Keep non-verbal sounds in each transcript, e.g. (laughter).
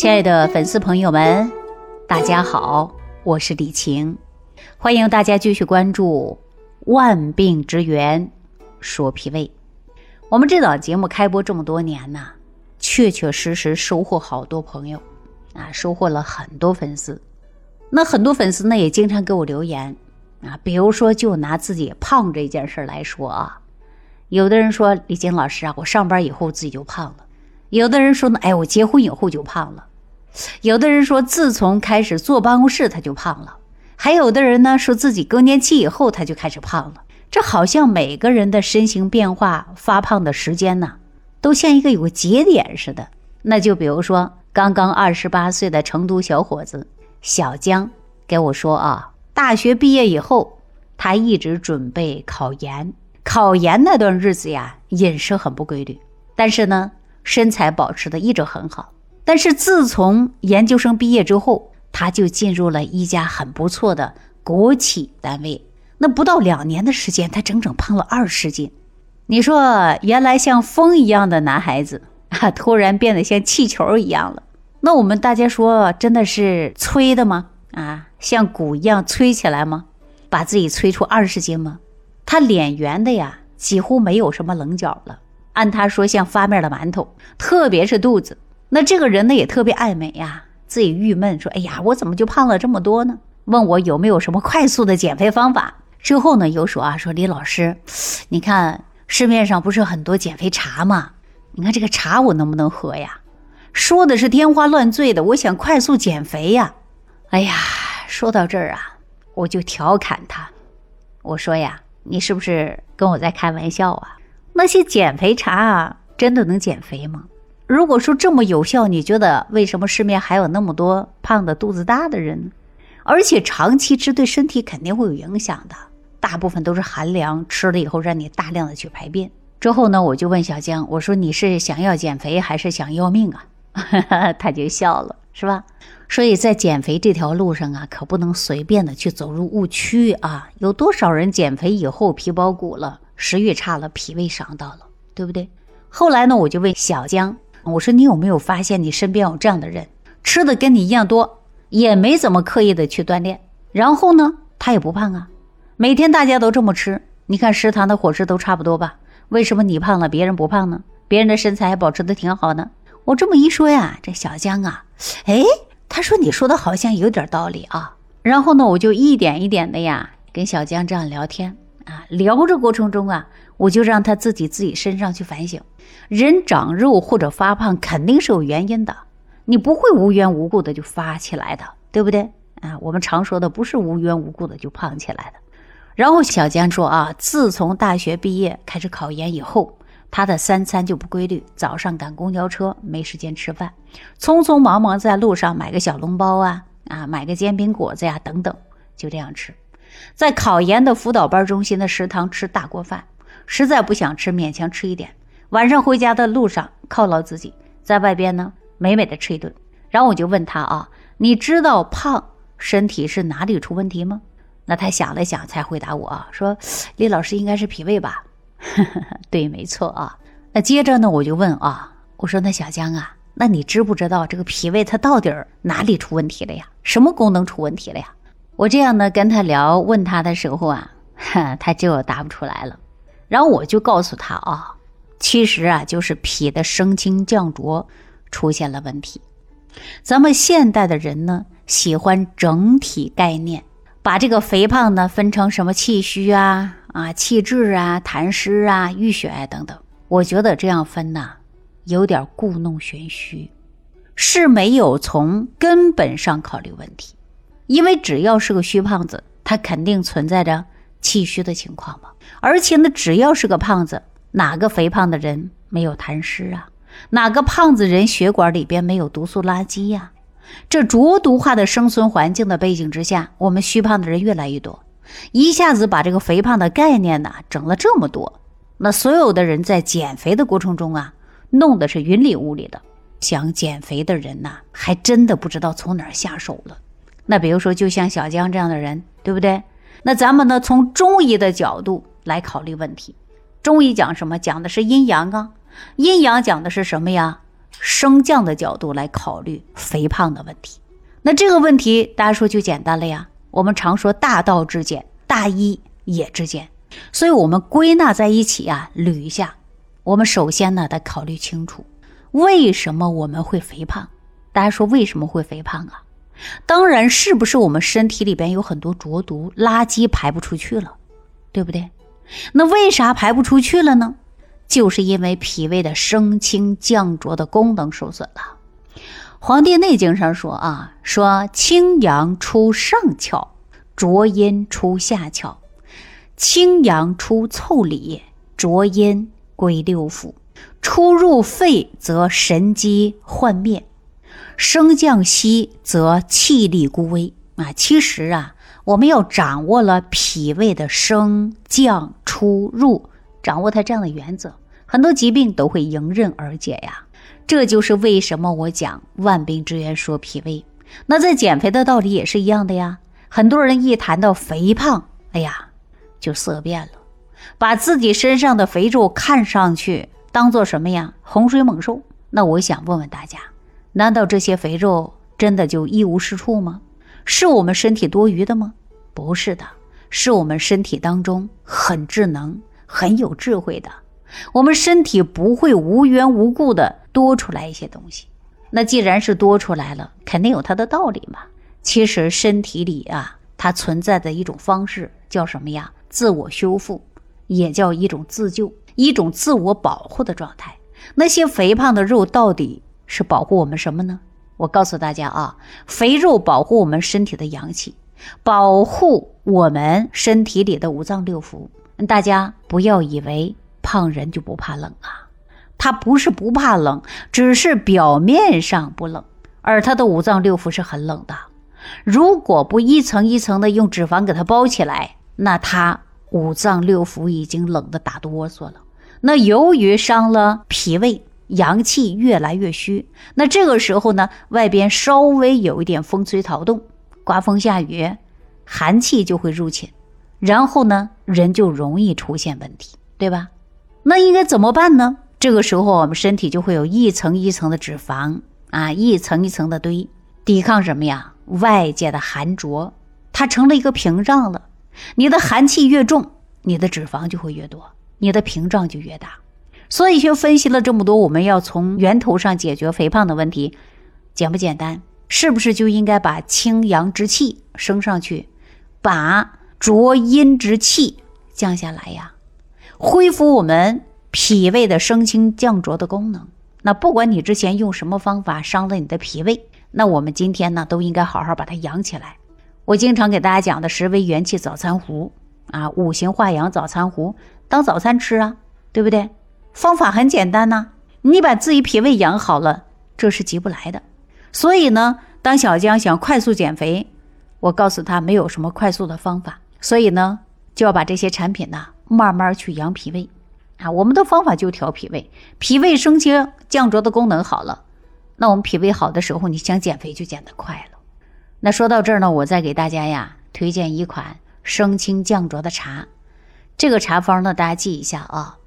亲爱的粉丝朋友们，大家好，我是李晴，欢迎大家继续关注《万病之源说脾胃》。我们这档节目开播这么多年呐，确确实实收获好多朋友啊，收获了很多粉丝。那很多粉丝呢也经常给我留言啊，比如说就拿自己胖这件事来说啊，有的人说李晶老师啊，我上班以后自己就胖了；有的人说呢，哎，我结婚以后就胖了。有的人说，自从开始坐办公室他就胖了；还有的人呢，说自己更年期以后他就开始胖了。这好像每个人的身形变化、发胖的时间呢，都像一个有个节点似的。那就比如说，刚刚二十八岁的成都小伙子小江给我说啊，大学毕业以后，他一直准备考研。考研那段日子呀，饮食很不规律，但是呢，身材保持的一直很好。但是自从研究生毕业之后，他就进入了一家很不错的国企单位。那不到两年的时间，他整整胖了二十斤。你说，原来像风一样的男孩子啊，(laughs) 突然变得像气球一样了。那我们大家说，真的是吹的吗？啊，像鼓一样吹起来吗？把自己吹出二十斤吗？他脸圆的呀，几乎没有什么棱角了。按他说，像发面的馒头，特别是肚子。那这个人呢也特别爱美呀，自己郁闷说：“哎呀，我怎么就胖了这么多呢？”问我有没有什么快速的减肥方法。之后呢又说啊，说李老师，你看市面上不是很多减肥茶吗？你看这个茶我能不能喝呀？说的是天花乱坠的，我想快速减肥呀。哎呀，说到这儿啊，我就调侃他，我说呀，你是不是跟我在开玩笑啊？那些减肥茶啊，真的能减肥吗？如果说这么有效，你觉得为什么市面还有那么多胖的、肚子大的人？而且长期吃对身体肯定会有影响的，大部分都是寒凉，吃了以后让你大量的去排便。之后呢，我就问小江，我说你是想要减肥还是想要命啊？(laughs) 他就笑了，是吧？所以在减肥这条路上啊，可不能随便的去走入误区啊！有多少人减肥以后皮包骨了，食欲差了，脾胃伤到了，对不对？后来呢，我就问小江。我说你有没有发现你身边有这样的人，吃的跟你一样多，也没怎么刻意的去锻炼，然后呢，他也不胖啊。每天大家都这么吃，你看食堂的伙食都差不多吧？为什么你胖了，别人不胖呢？别人的身材还保持的挺好呢？我这么一说呀，这小江啊，哎，他说你说的好像有点道理啊。然后呢，我就一点一点的呀，跟小江这样聊天啊，聊着过程中啊。我就让他自己自己身上去反省，人长肉或者发胖肯定是有原因的，你不会无缘无故的就发起来的，对不对啊？我们常说的不是无缘无故的就胖起来的。然后小江说啊，自从大学毕业开始考研以后，他的三餐就不规律，早上赶公交车没时间吃饭，匆匆忙忙在路上买个小笼包啊啊，买个煎饼果子呀等等，就这样吃，在考研的辅导班中心的食堂吃大锅饭。实在不想吃，勉强吃一点。晚上回家的路上犒劳自己，在外边呢美美的吃一顿。然后我就问他啊，你知道胖身体是哪里出问题吗？那他想了想，才回答我啊，说李老师应该是脾胃吧？(laughs) 对，没错啊。那接着呢，我就问啊，我说那小江啊，那你知不知道这个脾胃它到底哪里出问题了呀？什么功能出问题了呀？我这样呢跟他聊，问他的时候啊，(laughs) 他就答不出来了。然后我就告诉他啊，其实啊，就是脾的升清降浊出现了问题。咱们现代的人呢，喜欢整体概念，把这个肥胖呢分成什么气虚啊、啊气滞啊、痰湿啊、淤血啊等等。我觉得这样分呐，有点故弄玄虚，是没有从根本上考虑问题。因为只要是个虚胖子，他肯定存在着。气虚的情况嘛，而且呢，只要是个胖子，哪个肥胖的人没有痰湿啊？哪个胖子人血管里边没有毒素垃圾呀？这浊毒化的生存环境的背景之下，我们虚胖的人越来越多，一下子把这个肥胖的概念呢整了这么多，那所有的人在减肥的过程中啊，弄得是云里雾里的。想减肥的人呐，还真的不知道从哪儿下手了。那比如说，就像小江这样的人，对不对？那咱们呢，从中医的角度来考虑问题。中医讲什么？讲的是阴阳啊。阴阳讲的是什么呀？升降的角度来考虑肥胖的问题。那这个问题大家说就简单了呀。我们常说大道至简，大医也至简，所以我们归纳在一起啊，捋一下。我们首先呢，得考虑清楚为什么我们会肥胖。大家说为什么会肥胖啊？当然是不是我们身体里边有很多浊毒垃圾排不出去了，对不对？那为啥排不出去了呢？就是因为脾胃的升清降浊的功能受损了。《黄帝内经》上说啊，说清阳出上窍，浊阴出下窍，清阳出腠理，浊阴归六腑，出入肺则神机幻灭，升降息则气力孤微啊。其实啊，我们要掌握了脾胃的升降出入，掌握它这样的原则。很多疾病都会迎刃而解呀，这就是为什么我讲万病之源说脾胃。那在减肥的道理也是一样的呀。很多人一谈到肥胖，哎呀，就色变了，把自己身上的肥肉看上去当做什么呀？洪水猛兽。那我想问问大家，难道这些肥肉真的就一无是处吗？是我们身体多余的吗？不是的，是我们身体当中很智能、很有智慧的。我们身体不会无缘无故的多出来一些东西，那既然是多出来了，肯定有它的道理嘛。其实身体里啊，它存在的一种方式叫什么呀？自我修复，也叫一种自救，一种自我保护的状态。那些肥胖的肉到底是保护我们什么呢？我告诉大家啊，肥肉保护我们身体的阳气，保护我们身体里的五脏六腑。大家不要以为。胖人就不怕冷啊？他不是不怕冷，只是表面上不冷，而他的五脏六腑是很冷的。如果不一层一层的用脂肪给他包起来，那他五脏六腑已经冷得打哆嗦了。那由于伤了脾胃，阳气越来越虚。那这个时候呢，外边稍微有一点风吹草动，刮风下雨，寒气就会入侵，然后呢，人就容易出现问题，对吧？那应该怎么办呢？这个时候，我们身体就会有一层一层的脂肪啊，一层一层的堆，抵抗什么呀？外界的寒浊，它成了一个屏障了。你的寒气越重，你的脂肪就会越多，你的屏障就越大。所以，就分析了这么多，我们要从源头上解决肥胖的问题，简不简单？是不是就应该把清阳之气升上去，把浊阴之气降下来呀？恢复我们脾胃的升清降浊的功能。那不管你之前用什么方法伤了你的脾胃，那我们今天呢都应该好好把它养起来。我经常给大家讲的十味元气早餐壶啊，五行化养早餐壶当早餐吃啊，对不对？方法很简单呐，你把自己脾胃养好了，这是急不来的。所以呢，当小江想快速减肥，我告诉他没有什么快速的方法，所以呢就要把这些产品呢。慢慢去养脾胃，啊，我们的方法就调脾胃，脾胃升清降浊的功能好了，那我们脾胃好的时候，你想减肥就减得快了。那说到这儿呢，我再给大家呀推荐一款升清降浊的茶，这个茶方呢大家记一下啊，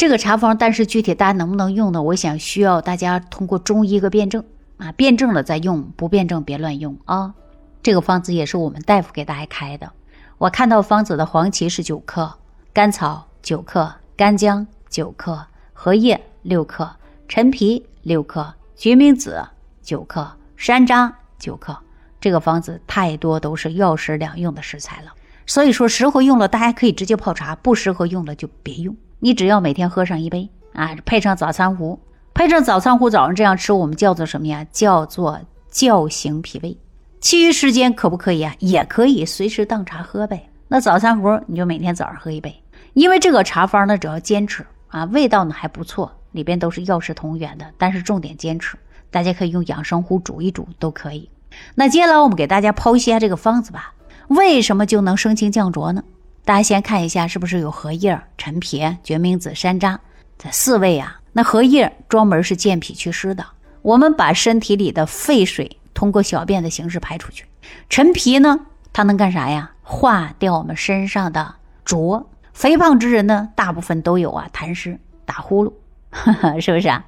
这个茶方，但是具体大家能不能用呢？我想需要大家通过中医个辩证啊，辩证了再用，不辩证别乱用啊。这个方子也是我们大夫给大家开的，我看到方子的黄芪是九克。甘草九克，干姜九克，荷叶六克，陈皮六克，决明子九克，山楂九克。这个方子太多都是药食两用的食材了，所以说适合用了，大家可以直接泡茶；不适合用了就别用。你只要每天喝上一杯啊，配上早餐壶，配上早餐壶早上这样吃，我们叫做什么呀？叫做叫醒脾胃。其余时间可不可以啊？也可以随时当茶喝呗。那早餐壶你就每天早上喝一杯。因为这个茶方呢，只要坚持啊，味道呢还不错，里边都是药食同源的。但是重点坚持，大家可以用养生壶煮一煮都可以。那接下来我们给大家剖析一下这个方子吧。为什么就能升清降浊呢？大家先看一下是不是有荷叶、陈皮、决明子、山楂这四味啊？那荷叶专门是健脾祛湿的，我们把身体里的废水通过小便的形式排出去。陈皮呢，它能干啥呀？化掉我们身上的浊。肥胖之人呢，大部分都有啊痰湿、打呼噜 (laughs) 是不是啊？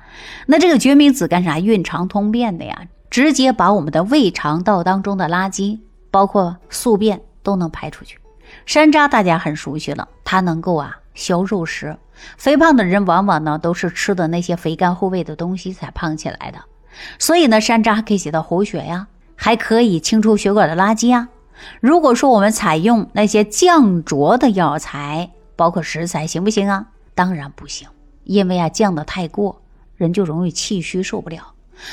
那这个决明子干啥？运肠通便的呀，直接把我们的胃肠道当中的垃圾，包括宿便都能排出去。山楂大家很熟悉了，它能够啊消肉食。肥胖的人往往呢都是吃的那些肥甘厚味的东西才胖起来的。所以呢，山楂可以起到活血呀，还可以清除血管的垃圾呀。如果说我们采用那些降浊的药材，包括食材，行不行啊？当然不行，因为啊降的太过，人就容易气虚受不了。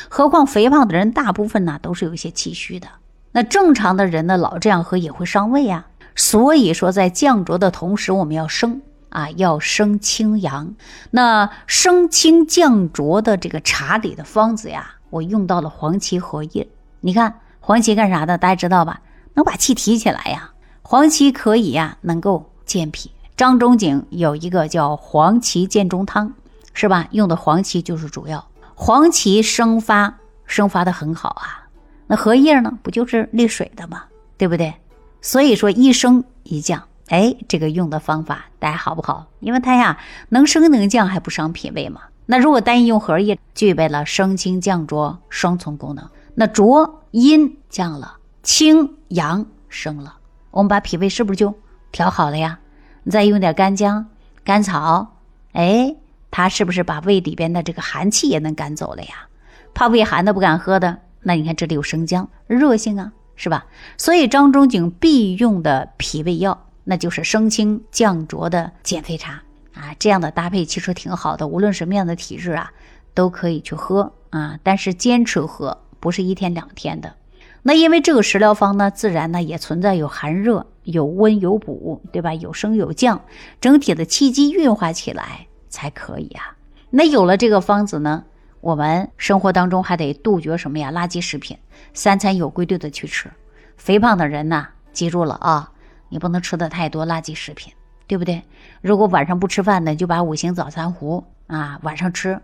何况肥胖的人大部分呢都是有一些气虚的。那正常的人呢，老这样喝也会伤胃啊。所以说，在降浊的同时，我们要升啊，要升清阳。那升清降浊的这个茶里的方子呀，我用到了黄芪荷叶。你看黄芪干啥的？大家知道吧？能把气提起来呀。黄芪可以呀，能够健脾。张仲景有一个叫黄芪健中汤，是吧？用的黄芪就是主要。黄芪生发，生发的很好啊。那荷叶呢，不就是利水的吗？对不对？所以说一升一降，哎，这个用的方法大家好不好？因为它呀能升能降，还不伤脾胃嘛。那如果单一用荷叶，具备了升清降浊双重功能。那浊阴降了，清阳升了，我们把脾胃是不是就调好了呀？你再用点干姜、甘草，哎，它是不是把胃里边的这个寒气也能赶走了呀？怕胃寒的不敢喝的，那你看这里有生姜，热性啊。是吧？所以张仲景必用的脾胃药，那就是升清降浊的减肥茶啊。这样的搭配其实挺好的，无论什么样的体质啊，都可以去喝啊。但是坚持喝，不是一天两天的。那因为这个食疗方呢，自然呢也存在有寒热、有温有补，对吧？有升有降，整体的气机运化起来才可以啊。那有了这个方子呢？我们生活当中还得杜绝什么呀？垃圾食品，三餐有规律的去吃。肥胖的人呢，记住了啊，你不能吃的太多垃圾食品，对不对？如果晚上不吃饭呢，就把五行早餐糊啊晚上吃，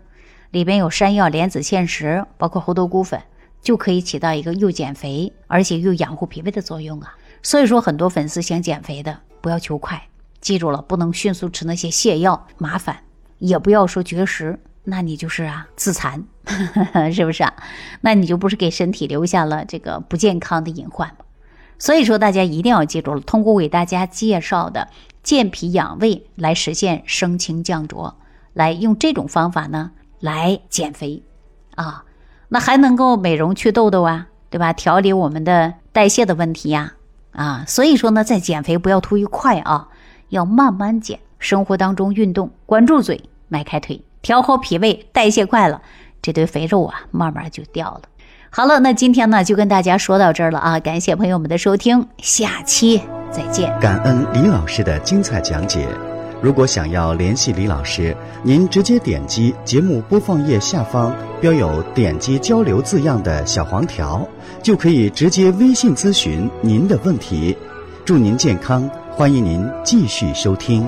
里边有山药、莲子、芡实，包括猴头菇粉，就可以起到一个又减肥而且又养护脾胃的作用啊。所以说，很多粉丝想减肥的，不要求快，记住了，不能迅速吃那些泻药，麻烦，也不要说绝食。那你就是啊，自残，(laughs) 是不是啊？那你就不是给身体留下了这个不健康的隐患吗？所以说，大家一定要记住了，通过为大家介绍的健脾养胃来实现升清降浊，来用这种方法呢来减肥啊，那还能够美容祛痘痘啊，对吧？调理我们的代谢的问题呀，啊，所以说呢，在减肥不要图于快啊，要慢慢减，生活当中运动，关住嘴，迈开腿。调好脾胃，代谢快了，这堆肥肉啊，慢慢就掉了。好了，那今天呢，就跟大家说到这儿了啊！感谢朋友们的收听，下期再见。感恩李老师的精彩讲解。如果想要联系李老师，您直接点击节目播放页下方标有“点击交流”字样的小黄条，就可以直接微信咨询您的问题。祝您健康，欢迎您继续收听。